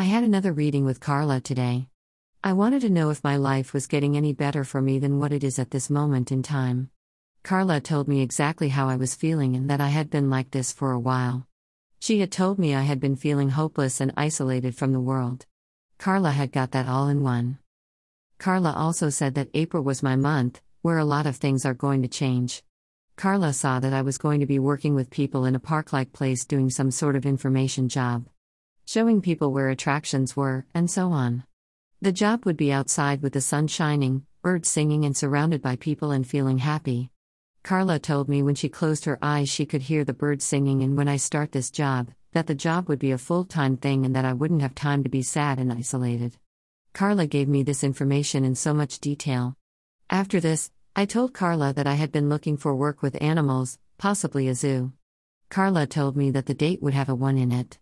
I had another reading with Carla today. I wanted to know if my life was getting any better for me than what it is at this moment in time. Carla told me exactly how I was feeling and that I had been like this for a while. She had told me I had been feeling hopeless and isolated from the world. Carla had got that all in one. Carla also said that April was my month, where a lot of things are going to change. Carla saw that I was going to be working with people in a park like place doing some sort of information job. Showing people where attractions were, and so on. The job would be outside with the sun shining, birds singing, and surrounded by people and feeling happy. Carla told me when she closed her eyes she could hear the birds singing, and when I start this job, that the job would be a full time thing and that I wouldn't have time to be sad and isolated. Carla gave me this information in so much detail. After this, I told Carla that I had been looking for work with animals, possibly a zoo. Carla told me that the date would have a 1 in it.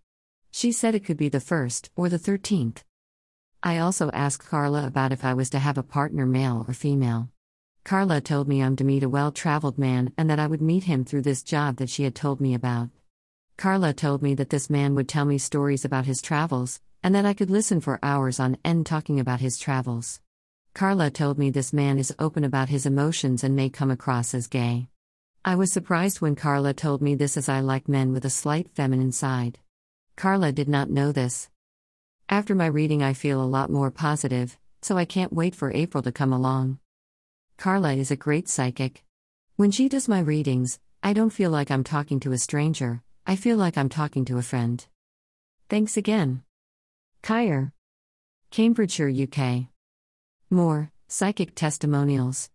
She said it could be the 1st or the 13th. I also asked Carla about if I was to have a partner, male or female. Carla told me I'm to meet a well traveled man and that I would meet him through this job that she had told me about. Carla told me that this man would tell me stories about his travels, and that I could listen for hours on end talking about his travels. Carla told me this man is open about his emotions and may come across as gay. I was surprised when Carla told me this as I like men with a slight feminine side. Carla did not know this. After my reading, I feel a lot more positive, so I can't wait for April to come along. Carla is a great psychic. When she does my readings, I don't feel like I'm talking to a stranger, I feel like I'm talking to a friend. Thanks again. Kyer. Cambridgeshire, UK. More Psychic Testimonials.